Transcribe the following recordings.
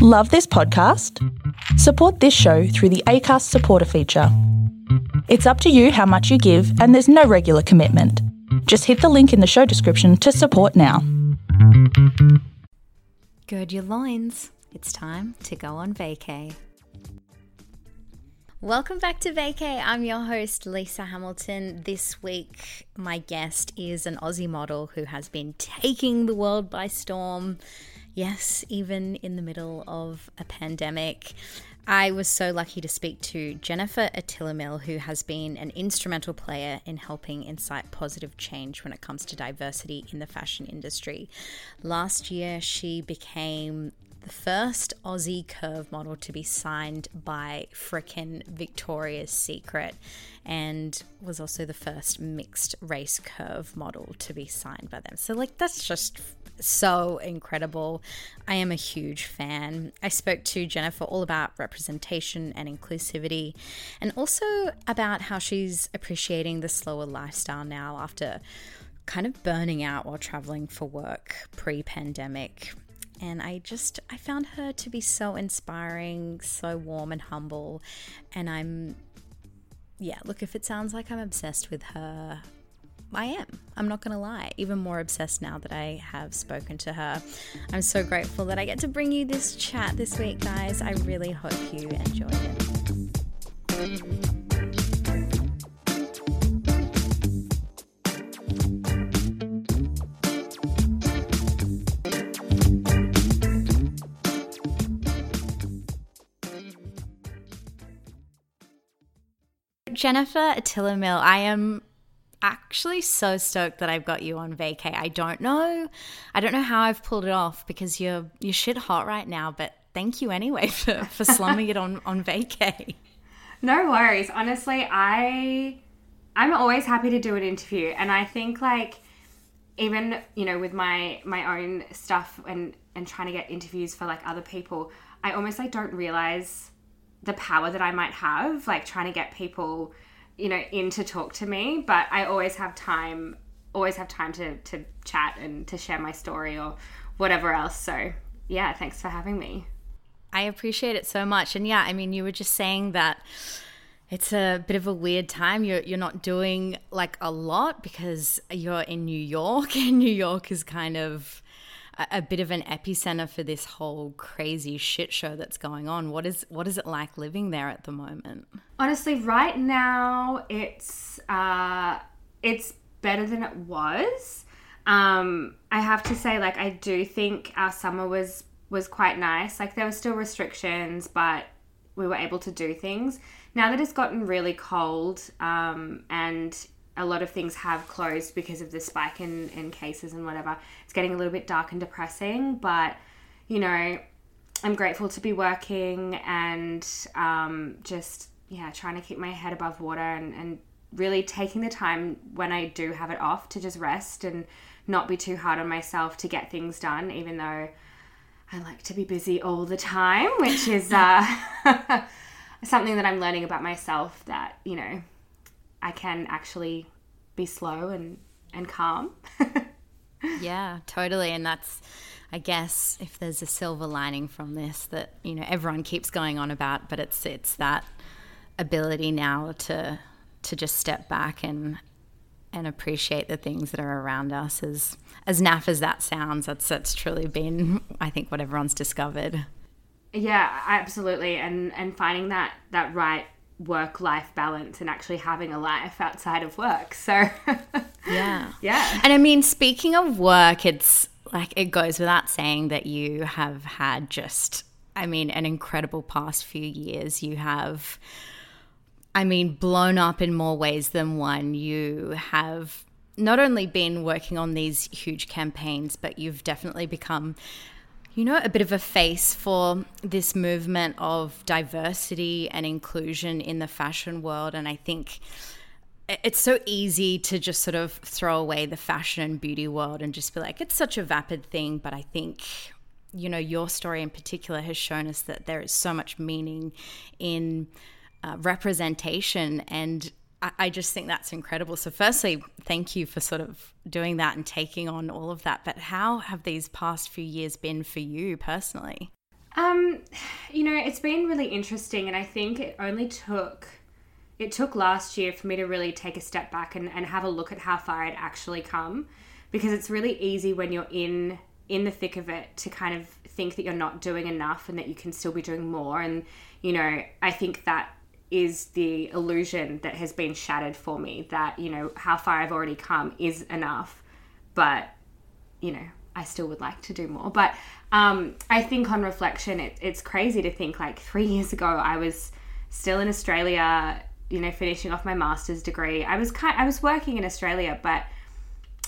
Love this podcast? Support this show through the ACAST supporter feature. It's up to you how much you give, and there's no regular commitment. Just hit the link in the show description to support now. Gird your loins. It's time to go on vacay. Welcome back to Vacay. I'm your host, Lisa Hamilton. This week, my guest is an Aussie model who has been taking the world by storm. Yes, even in the middle of a pandemic. I was so lucky to speak to Jennifer Atilemile, who has been an instrumental player in helping incite positive change when it comes to diversity in the fashion industry. Last year, she became the first Aussie curve model to be signed by frickin' Victoria's Secret and was also the first mixed race curve model to be signed by them. So, like, that's just so incredible. I am a huge fan. I spoke to Jennifer all about representation and inclusivity and also about how she's appreciating the slower lifestyle now after kind of burning out while traveling for work pre pandemic and I just I found her to be so inspiring, so warm and humble, and I'm yeah, look if it sounds like I'm obsessed with her, I am. I'm not going to lie. Even more obsessed now that I have spoken to her. I'm so grateful that I get to bring you this chat this week, guys. I really hope you enjoyed it. Jennifer Atilemile, I am actually so stoked that I've got you on vacay. I don't know, I don't know how I've pulled it off because you're you're shit hot right now. But thank you anyway for for slumming it on on vacay. No worries. Honestly, I I'm always happy to do an interview, and I think like even you know with my my own stuff and and trying to get interviews for like other people, I almost like don't realize the power that I might have, like trying to get people, you know, in to talk to me. But I always have time, always have time to, to chat and to share my story or whatever else. So, yeah, thanks for having me. I appreciate it so much. And yeah, I mean, you were just saying that it's a bit of a weird time. You're you're not doing like a lot because you're in New York, and New York is kind of a, bit of an epicenter for this whole crazy shit show that's going on. What is what is it like living there at the moment? Honestly, right now it's uh, it's better than it was. Um, I have to say, like, I do think our summer was was quite nice. Like, there were still restrictions, but we were able to do things. Now that it's gotten really cold, um, and a lot of things have closed because of the spike in, in cases and whatever. It's getting a little bit dark and depressing, but you know, I'm grateful to be working and um, just, yeah, trying to keep my head above water and, and really taking the time when I do have it off to just rest and not be too hard on myself to get things done, even though I like to be busy all the time, which is uh, something that I'm learning about myself that, you know, I can actually be slow and and calm. yeah, totally. And that's I guess if there's a silver lining from this that, you know, everyone keeps going on about, but it's it's that ability now to to just step back and and appreciate the things that are around us as as naff as that sounds that's that's truly been i think what everyone's discovered yeah absolutely and and finding that that right work life balance and actually having a life outside of work. So, yeah. Yeah. And I mean, speaking of work, it's like it goes without saying that you have had just, I mean, an incredible past few years. You have, I mean, blown up in more ways than one. You have not only been working on these huge campaigns, but you've definitely become you know, a bit of a face for this movement of diversity and inclusion in the fashion world. And I think it's so easy to just sort of throw away the fashion and beauty world and just be like, it's such a vapid thing. But I think, you know, your story in particular has shown us that there is so much meaning in uh, representation and I just think that's incredible. So, firstly, thank you for sort of doing that and taking on all of that. But how have these past few years been for you personally? Um, you know, it's been really interesting, and I think it only took it took last year for me to really take a step back and, and have a look at how far I'd actually come, because it's really easy when you're in in the thick of it to kind of think that you're not doing enough and that you can still be doing more, and you know, I think that is the illusion that has been shattered for me that you know how far I've already come is enough, but you know I still would like to do more. But um, I think on reflection, it, it's crazy to think like three years ago, I was still in Australia, you know, finishing off my master's degree. I was kind, I was working in Australia, but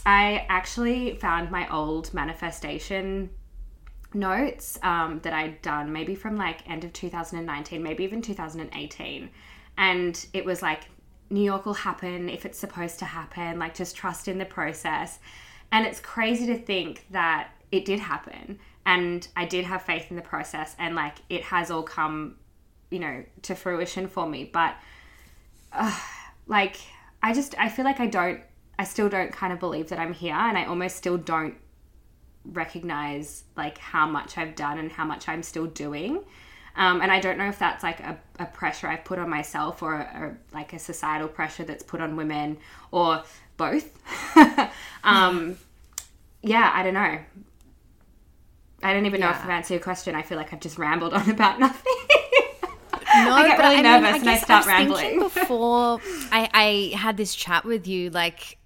I actually found my old manifestation notes um, that I'd done maybe from like end of 2019, maybe even 2018. And it was like, New York will happen if it's supposed to happen, like just trust in the process. And it's crazy to think that it did happen and I did have faith in the process and like it has all come, you know, to fruition for me. But uh, like, I just, I feel like I don't, I still don't kind of believe that I'm here and I almost still don't recognize like how much I've done and how much I'm still doing. Um, and I don't know if that's like a, a pressure I've put on myself or, or, like a societal pressure that's put on women or both. um, yeah, I don't know. I don't even know if I've answered your question. I feel like I've just rambled on about nothing. No, I get really I nervous mean, I and I start I rambling. before I, I had this chat with you, like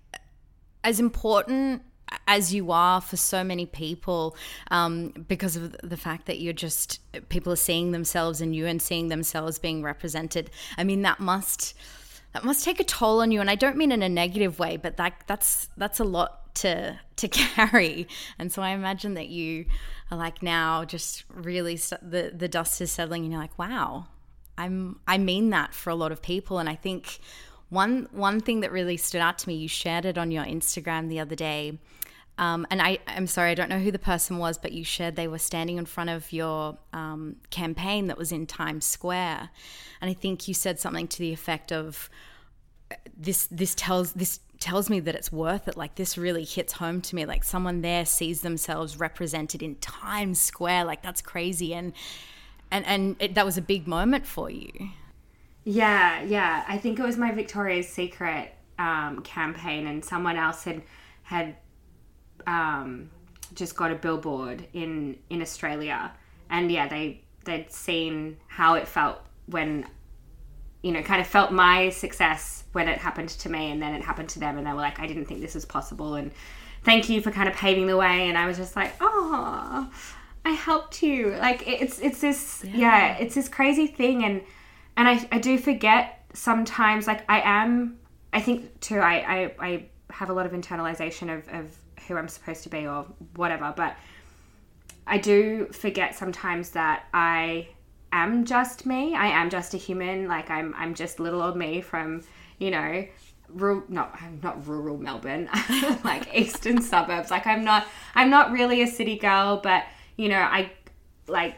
as important as you are for so many people, um, because of the fact that you're just people are seeing themselves in you and seeing themselves being represented. I mean, that must that must take a toll on you, and I don't mean in a negative way, but that that's that's a lot to to carry. And so I imagine that you are like now just really st- the the dust is settling, and you're like, wow, I'm I mean that for a lot of people, and I think one one thing that really stood out to me, you shared it on your Instagram the other day. Um, and I, I'm sorry, I don't know who the person was, but you shared they were standing in front of your um, campaign that was in Times Square, and I think you said something to the effect of, "This, this tells this tells me that it's worth it. Like this really hits home to me. Like someone there sees themselves represented in Times Square. Like that's crazy." And and and it, that was a big moment for you. Yeah, yeah. I think it was my Victoria's Secret um, campaign, and someone else had had um, just got a billboard in in Australia, and yeah, they they'd seen how it felt when you know kind of felt my success when it happened to me, and then it happened to them, and they were like, I didn't think this was possible, and thank you for kind of paving the way, and I was just like, oh. I helped you. Like it's it's this yeah. yeah, it's this crazy thing and and I, I do forget sometimes like I am I think too I, I, I have a lot of internalization of, of who I'm supposed to be or whatever, but I do forget sometimes that I am just me. I am just a human. Like I'm I'm just little old me from, you know, rural not not rural Melbourne, like eastern suburbs. Like I'm not I'm not really a city girl, but you know, I like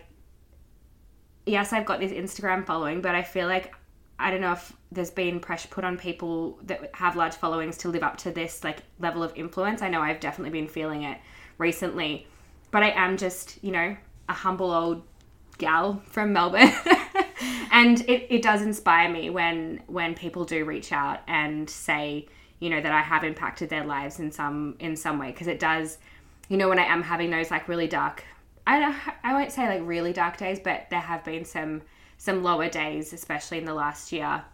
yes, I've got this Instagram following, but I feel like I don't know if there's been pressure put on people that have large followings to live up to this like level of influence. I know I've definitely been feeling it recently, but I am just, you know, a humble old gal from Melbourne. and it, it does inspire me when when people do reach out and say, you know, that I have impacted their lives in some in some way because it does, you know, when I am having those like really dark I I won't say like really dark days, but there have been some some lower days, especially in the last year.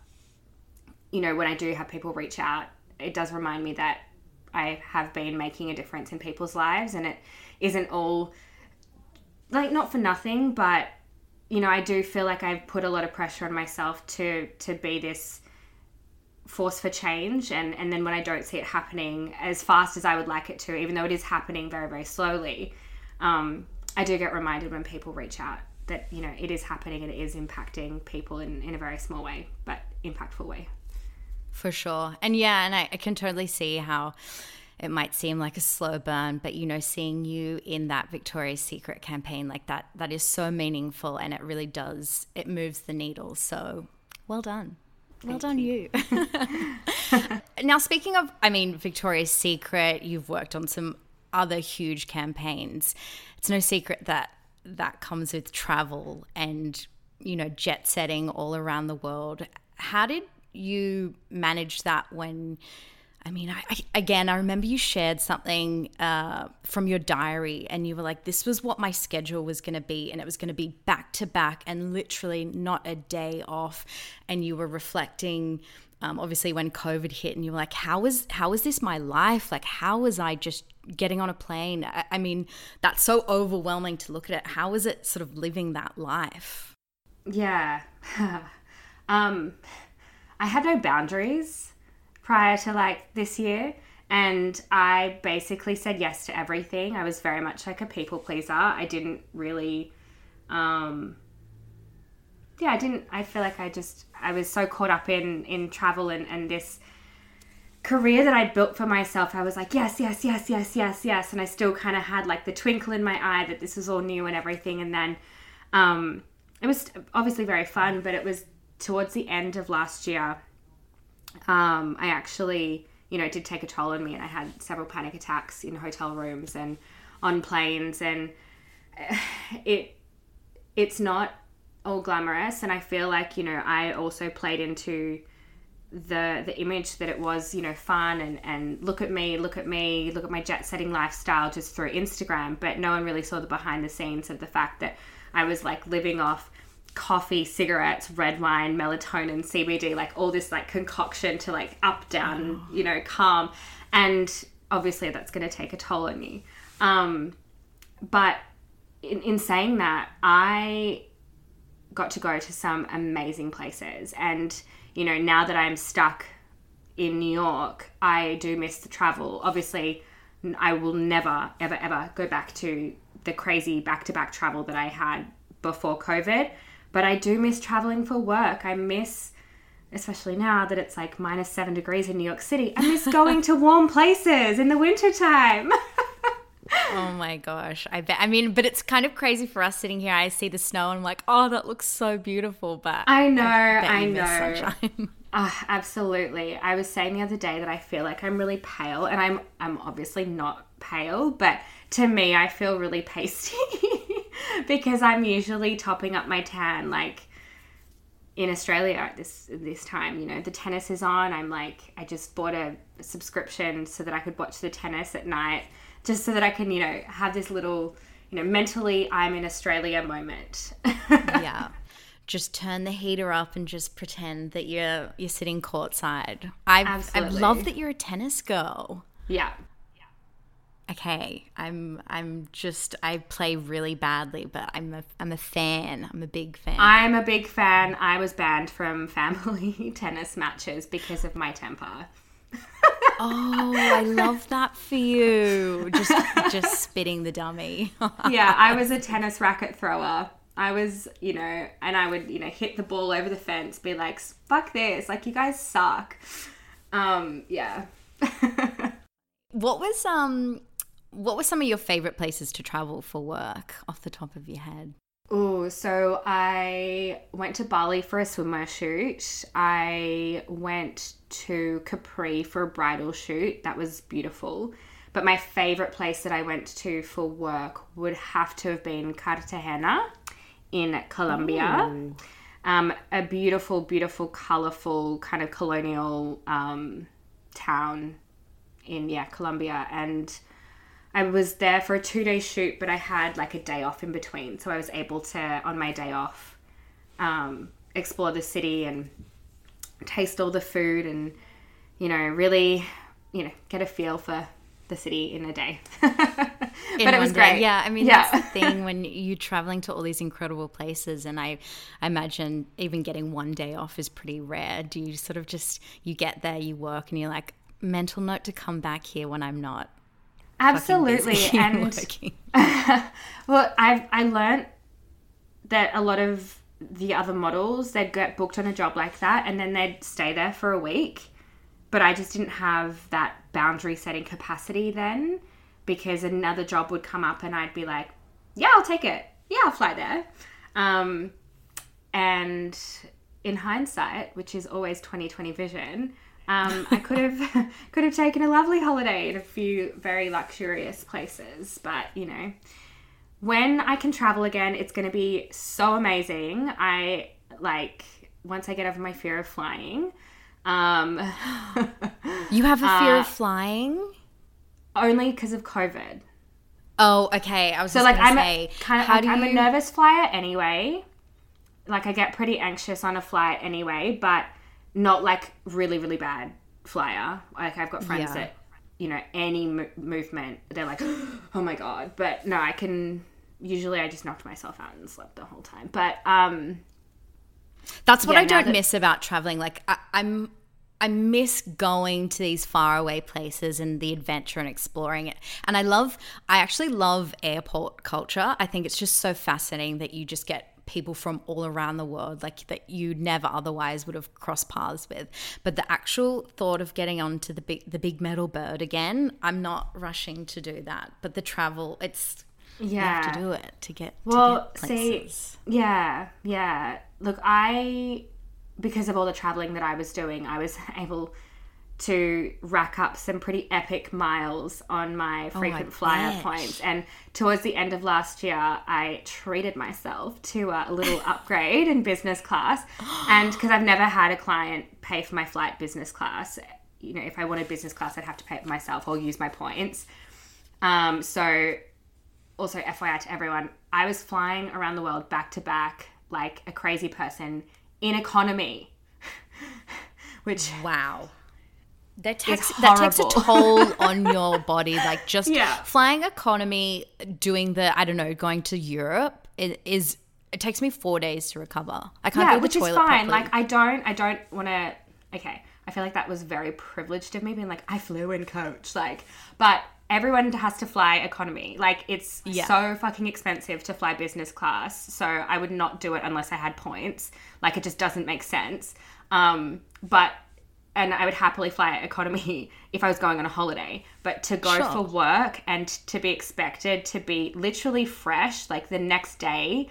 You know, when I do have people reach out, it does remind me that I have been making a difference in people's lives, and it isn't all like not for nothing, but you know, I do feel like I've put a lot of pressure on myself to to be this force for change and and then when I don't see it happening as fast as I would like it to even though it is happening very very slowly um, I do get reminded when people reach out that you know it is happening and it is impacting people in, in a very small way but impactful way. For sure. And yeah and I, I can totally see how it might seem like a slow burn but you know seeing you in that victoria's secret campaign like that that is so meaningful and it really does it moves the needle. So well done. Well done you, you. now speaking of i mean victoria's secret you've worked on some other huge campaigns. It's no secret that that comes with travel and you know jet setting all around the world. How did you manage that when? I mean, I, I, again, I remember you shared something uh, from your diary, and you were like, "This was what my schedule was going to be, and it was going to be back to back, and literally not a day off." And you were reflecting um, obviously when COVID hit, and you were like, "How is how is this my life? Like, how was I just getting on a plane?" I, I mean, that's so overwhelming to look at it. How is it sort of living that life? Yeah, um, I had no boundaries prior to like this year. And I basically said yes to everything. I was very much like a people pleaser. I didn't really um, yeah, I didn't. I feel like I just I was so caught up in in travel and and this career that I'd built for myself. I was like, yes, yes, yes, yes, yes, yes, and I still kind of had like the twinkle in my eye that this was all new and everything. And then um, it was obviously very fun, but it was towards the end of last year. Um, I actually, you know, did take a toll on me, and I had several panic attacks in hotel rooms and on planes, and it it's not all glamorous and i feel like you know i also played into the the image that it was you know fun and and look at me look at me look at my jet setting lifestyle just through instagram but no one really saw the behind the scenes of the fact that i was like living off coffee cigarettes red wine melatonin cbd like all this like concoction to like up down oh. you know calm and obviously that's going to take a toll on you um but in, in saying that i got to go to some amazing places. And, you know, now that I'm stuck in New York, I do miss the travel. Obviously, I will never, ever, ever go back to the crazy back to back travel that I had before COVID. But I do miss traveling for work. I miss, especially now that it's like minus seven degrees in New York City, I miss going to warm places in the wintertime. oh my gosh. I bet. I mean, but it's kind of crazy for us sitting here. I see the snow and I'm like, oh, that looks so beautiful. But I know, I, I know. Oh, absolutely. I was saying the other day that I feel like I'm really pale, and I'm I'm obviously not pale, but to me, I feel really pasty because I'm usually topping up my tan like in Australia at this this time. You know, the tennis is on. I'm like, I just bought a, a subscription so that I could watch the tennis at night just so that I can, you know, have this little, you know, mentally I'm in Australia moment. yeah. Just turn the heater up and just pretend that you're you're sitting courtside. I I love that you're a tennis girl. Yeah. Okay, I'm I'm just I play really badly, but I'm a I'm a fan. I'm a big fan. I'm a big fan. I was banned from family tennis matches because of my temper oh, I love that for you. Just just spitting the dummy. yeah, I was a tennis racket thrower. I was, you know, and I would, you know, hit the ball over the fence, be like, "Fuck this! Like you guys suck." Um, yeah. what was um, what were some of your favorite places to travel for work, off the top of your head? Oh, so I went to Bali for a swimwear shoot. I went to Capri for a bridal shoot. That was beautiful. But my favorite place that I went to for work would have to have been Cartagena in Colombia. Um, a beautiful, beautiful, colorful kind of colonial um, town in yeah Colombia, and I was there for a two day shoot, but I had like a day off in between. So I was able to, on my day off, um, explore the city and taste all the food and, you know, really, you know, get a feel for the city in a day. but it was great. Yeah, I mean yeah. that's the thing when you're traveling to all these incredible places, and I, I imagine even getting one day off is pretty rare. Do you sort of just you get there, you work, and you're like, mental note to come back here when I'm not Absolutely. And well, I've I learned that a lot of the other models they'd get booked on a job like that and then they'd stay there for a week. But I just didn't have that boundary setting capacity then because another job would come up and I'd be like, yeah, I'll take it. Yeah, I'll fly there. Um, and in hindsight, which is always 2020 vision, um, I could have could have taken a lovely holiday in a few very luxurious places, but you know, when I can travel again, it's going to be so amazing. I like once I get over my fear of flying. Um, You have a Uh, fear of flying? only because of COVID. Oh, okay. I was so just like, I'm say, a, kind of like, I'm a nervous flyer anyway. Like I get pretty anxious on a flight anyway, but not like really really bad flyer. Like I've got friends Yeah. that you know any mo- movement they're like oh my god. But no, I can usually I just knocked myself out and slept the whole time. But um That's what Yeah, I don't that- miss about traveling. Like I, I'm, I miss going to these faraway places and the adventure and exploring it. And I love, I actually love airport culture. I think it's just so fascinating that you just get people from all around the world like that you never otherwise would have crossed paths with but the actual thought of getting onto the big the big metal bird again i'm not rushing to do that but the travel it's yeah. you have to do it to get Well, to get see, yeah, yeah. Look, I because of all the traveling that I was doing, I was able to rack up some pretty epic miles on my frequent flyer bet. points. And towards the end of last year, I treated myself to a little upgrade in business class. And because I've never had a client pay for my flight business class, you know, if I wanted business class, I'd have to pay it myself or use my points. Um, so also FYI to everyone, I was flying around the world back to back like a crazy person in economy. Which Wow. That takes that takes a toll on your body. Like just Yeah. flying economy, doing the I don't know, going to Europe it is. It takes me four days to recover. I can't yeah, go to which the is fine. properly. Like I don't I don't want to okay. I feel like that was very privileged of me being like I flew in coach like but everyone has to fly economy. Like it's Yeah. so fucking expensive to fly business class. So I would not do it unless I had points. Like it just doesn't make sense. Um but and I would happily fly economy if I was going on a holiday. But to go Sure. for work and to be expected to be literally fresh like the next day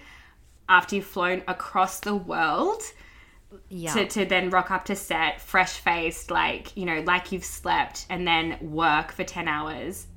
after you've flown across the world yeah. to, to then rock up to set fresh faced like you know like you've slept and then work for 10 hours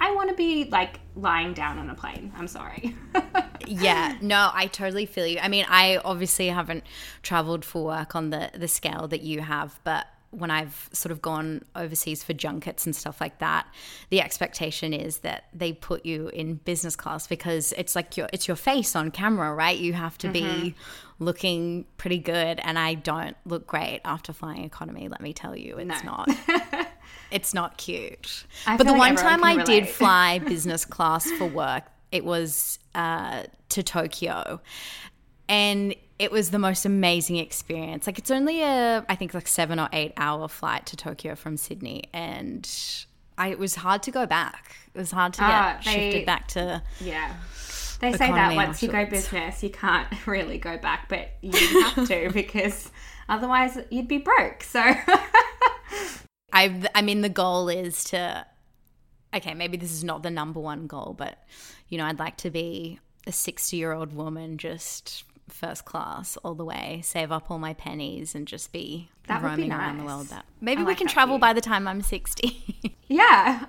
i want to be like lying down on a plane. I'm sorry. Yeah. No i totally feel you. I mean i obviously haven't traveled for work on the the scale that you have but when i've sort of gone overseas for junkets and stuff like that the expectation is that they put you in business class because it's like your it's your face on camera right? You have to be mm-hmm. looking pretty good and i don't look great after flying economy let me tell you. It's No. not it's not cute. I but the like one time I did fly business class for work, it was uh, to Tokyo. And it was the most amazing experience. Like it's only a, I think like seven or eight hour flight to Tokyo from Sydney, and I, it was hard to go back. It was hard to get Ah, they- shifted back to. yeah they say that once you go business you can't really go back but you have to because otherwise you'd be broke so I, I mean, the goal is to. Okay, maybe this is not the number one goal, but you know, I'd like to be a sixty-year-old woman, just first class all the way, save up all my pennies, and just be That would be roaming around the world. That maybe I we like can travel you. by the time I'm sixty. yeah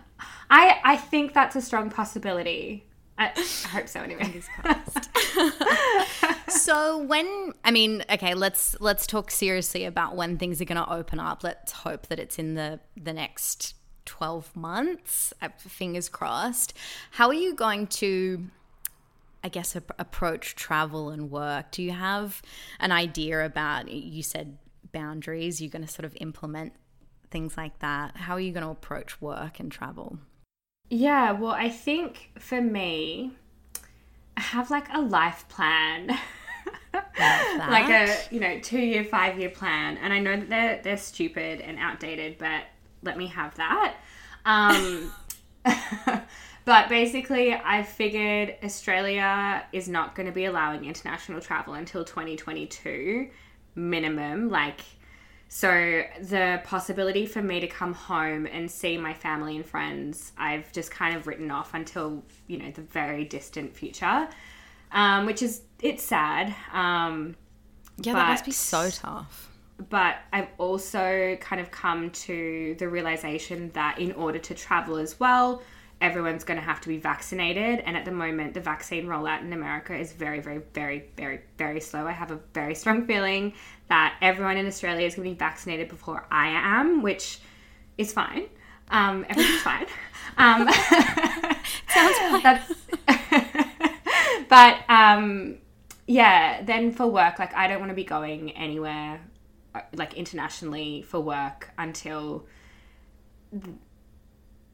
i i think that's a strong possibility i, I hope so anyway so when I mean, okay, let's let's talk seriously about when things are going to open up. Let's hope that it's in the the next 12 months. Uh, Fingers crossed. How are you going to I guess ap- approach travel and work? Do you have an idea about you said boundaries, you're going to sort of implement things like that. How are you going to approach work and travel? Yeah, well, I think for me, I have like a life plan. like a, you know, two year, five year plan. And I know that they're, they're stupid and outdated, but let me have that. Um, but basically, I figured Australia is not going to be allowing international travel until 2022 minimum. Like, so the possibility for me to come home and see my family and friends, I've just kind of written off until you know the very distant future, um, which is it's sad. Um, Yeah, that must be so tough. but I've also kind of come to the realization that in order to travel as well, everyone's going to have to be vaccinated. And at the moment, the vaccine rollout in America is very, very, very, very, very slow. I have a very strong feeling that everyone in Australia is going to be vaccinated before I am, which is fine. Um, everything's fine. Um, Sounds fine. that's. but um, yeah, then for work, like I don't want to be going anywhere, uh, like internationally for work until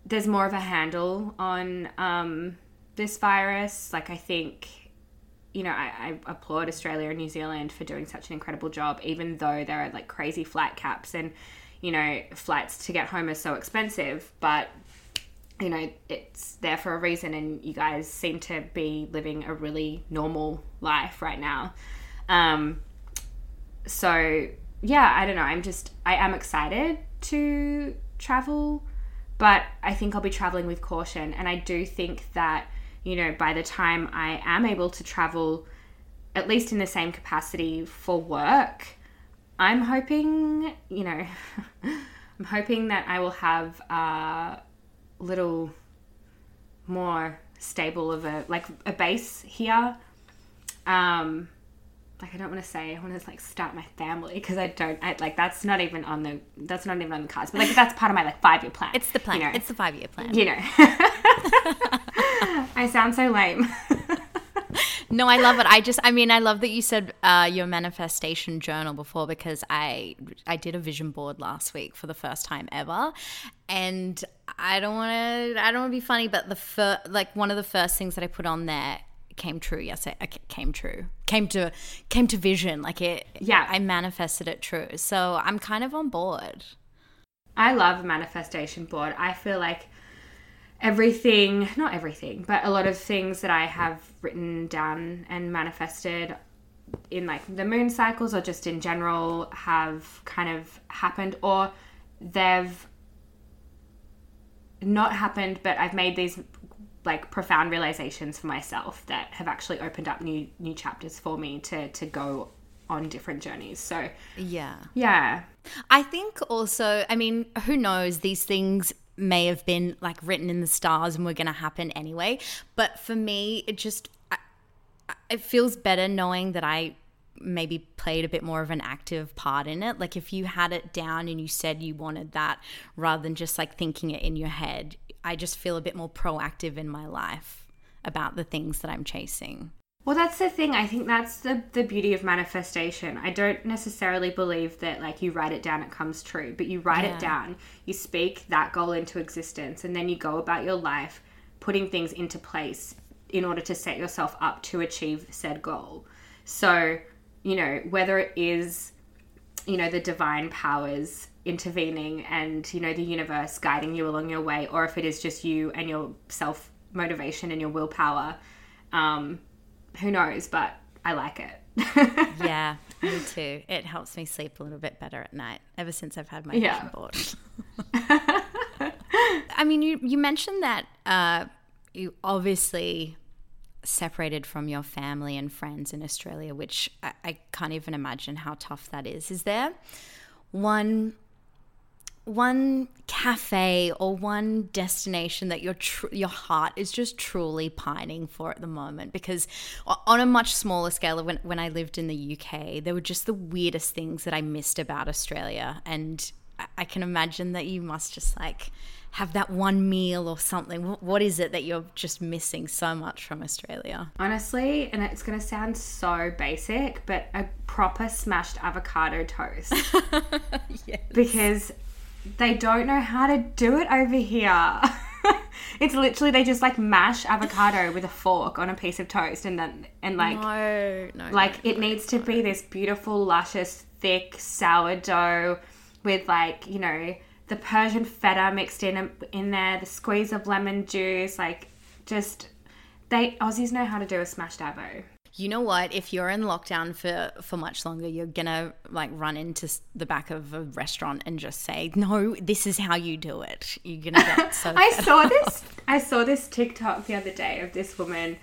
there's more of a handle on um, this virus. Like, I think, you know, I, I applaud Australia and New Zealand for doing such an incredible job, even though there are like crazy flight caps and, you know, flights to get home are so expensive. But, you know, it's there for a reason, and you guys seem to be living a really normal life right now. Um, so, yeah, I don't know. I'm just, I am excited to travel but I think I'll be traveling with caution. And I do think that, you know, by the time I am able to travel, at least in the same capacity for work, I'm hoping, you know, I'm hoping that I will have a little more stable of a, like a base here. Um, like I don't want to say I want to like start my family because I don't I, like that's not even on the that's not even on the cards but like that's part of my like five year plan. It's the plan. You know? It's the five year plan. You know, I sound so lame. no, I love it. I just, I mean, I love that you said uh, your manifestation journal before because I, I did a vision board last week for the first time ever, and I don't want to, I don't want to be funny, but the first, like one of the first things that I put on there came true. Yes, it came true. Came to came to vision. Like it. Yeah, I manifested it true. So I'm kind of on board. I love manifestation board. I feel like everything, not everything, but a lot of things that I have written down and manifested in like the moon cycles or just in general have kind of happened or they've not happened but I've made these like profound realizations for myself that have actually opened up new new chapters for me to to go on different journeys. So yeah. Yeah. I think also, I mean, who knows these things may have been like written in the stars and were going to happen anyway, but for me it just I, it feels better knowing that I maybe played a bit more of an active part in it. Like if you had it down and you said you wanted that rather than just like thinking it in your head, I just feel a bit more proactive in my life about the things that I'm chasing. Well, that's the thing. I think that's the the beauty of manifestation. I don't necessarily believe that like you write it down it comes true, but you write yeah. it down, you speak that goal into existence and then you go about your life putting things into place in order to set yourself up to achieve said goal. So, you know, whether it is you know the divine powers intervening and you know the universe guiding you along your way or if it is just you and your self motivation and your willpower um who knows but i like it. Yeah me too. It helps me sleep a little bit better at night ever since i've had my yeah. vision board. I mean you you mentioned that uh you obviously separated from your family and friends in australia which I, I can't even imagine how tough that is. Is there one one cafe or one destination that your tr- your heart is just truly pining for at the moment? Because on a much smaller scale when when I lived in the UK there were just the weirdest things that I missed about Australia. And I can imagine that you must just like have that one meal or something. What is it that you're just missing so much from Australia? Honestly, and it's going to sound so basic, but a proper smashed avocado toast. yes. Because they don't know how to do it over here. it's literally they just like mash avocado with a fork on a piece of toast and then and like no, no, like no, it needs to be this beautiful luscious thick sourdough with like you know the Persian feta mixed in in there the squeeze of lemon juice like just they Aussies know how to do a smashed avo you know what? If you're in lockdown for for much longer, you're gonna like run into the back of a restaurant and just say, "No, this is how you do it." You're gonna get so. I saw this. I saw this TikTok the other day of this woman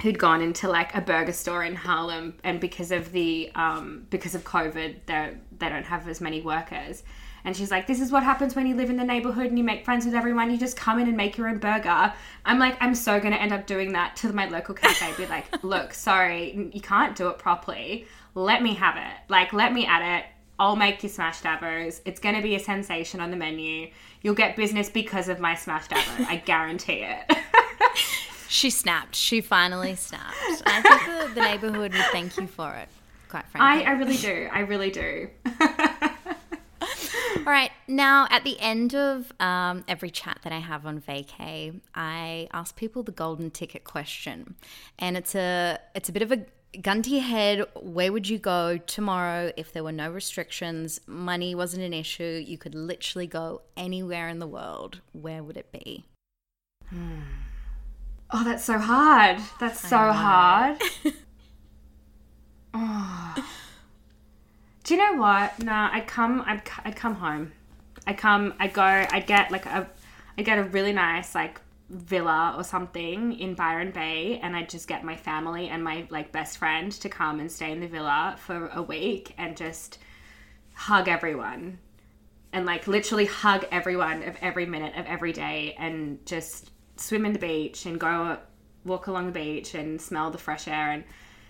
who'd gone into like a burger store in Harlem, and because of the um, because of COVID, they they don't have as many workers, And she's like, This is what happens when you live in the neighborhood and you make friends with everyone. You just come in and make your own burger. I'm like, I'm so going to end up doing that to my local cafe. Be like, Look, sorry, you can't do it properly. Let me have it. Like, let me add it. I'll make you smash davos. It's going to be a sensation on the menu. You'll get business because of my smash davo. I guarantee it. she snapped. She finally snapped. I think the, the neighborhood would thank you for it, quite frankly. I, I really do. I really do. All right. Now, at the end of um, every chat that I have on vacay, I ask people the golden ticket question, and it's a it's a bit of a gun to your head. Where would you go tomorrow if there were no restrictions? Money wasn't an issue. You could literally go anywhere in the world. Where would it be? Hmm. Oh, that's so hard. That's so hard. oh. Do you know what? Nah, I'd come. I'd, I'd come home. I'd come. I'd go. I'd get like a. I'd get a really nice like villa or something in Byron Bay, and I'd just get my family and my like best friend to come and stay in the villa for a week and just hug everyone, and like literally hug everyone of every minute of every day, and just swim in the beach and go walk along the beach and smell the fresh air and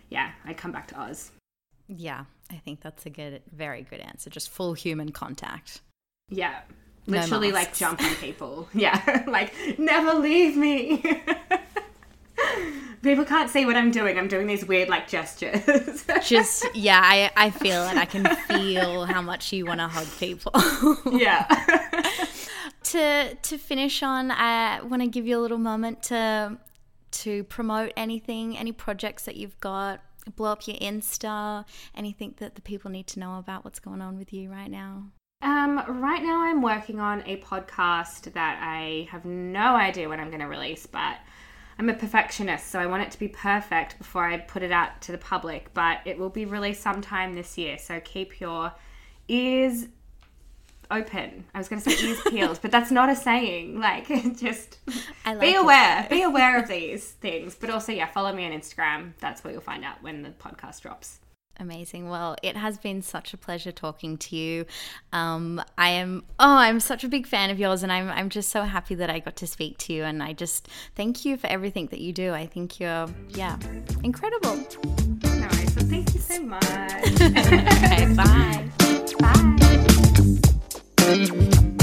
yeah, I'd come back to Oz. Yeah, I think that's a good, very good answer. Just full human contact. Yeah. Literally no like jumping people. Yeah. like, never leave me. people can't see what I'm doing. I'm doing these weird like gestures. Just yeah, I I feel it. I can feel how much you want to hug people. yeah. to to finish on, I want to give you a little moment to to promote anything, any projects that you've got, blow up your Insta, anything that the people need to know about what's going on with you right now? Um, right now, I'm working on a podcast that I have no idea when I'm going to release, but I'm a perfectionist, so I want it to be perfect before I put it out to the public. But it will be released sometime this year, so keep your ears open. I was going to say ears peeled, but that's not a saying. Like, just like be aware. It. Be aware of these things. But also, yeah, follow me on Instagram. That's where you'll find out when the podcast drops. Amazing. Well, it has been such a pleasure talking to you. Um, I am, oh, I'm such a big fan of yours, and I'm, I'm just so happy that I got to speak to you. And I just thank you for everything that you do. I think you're, yeah, incredible. No. Well, thank you so much. okay, bye. Bye. Mm-hmm.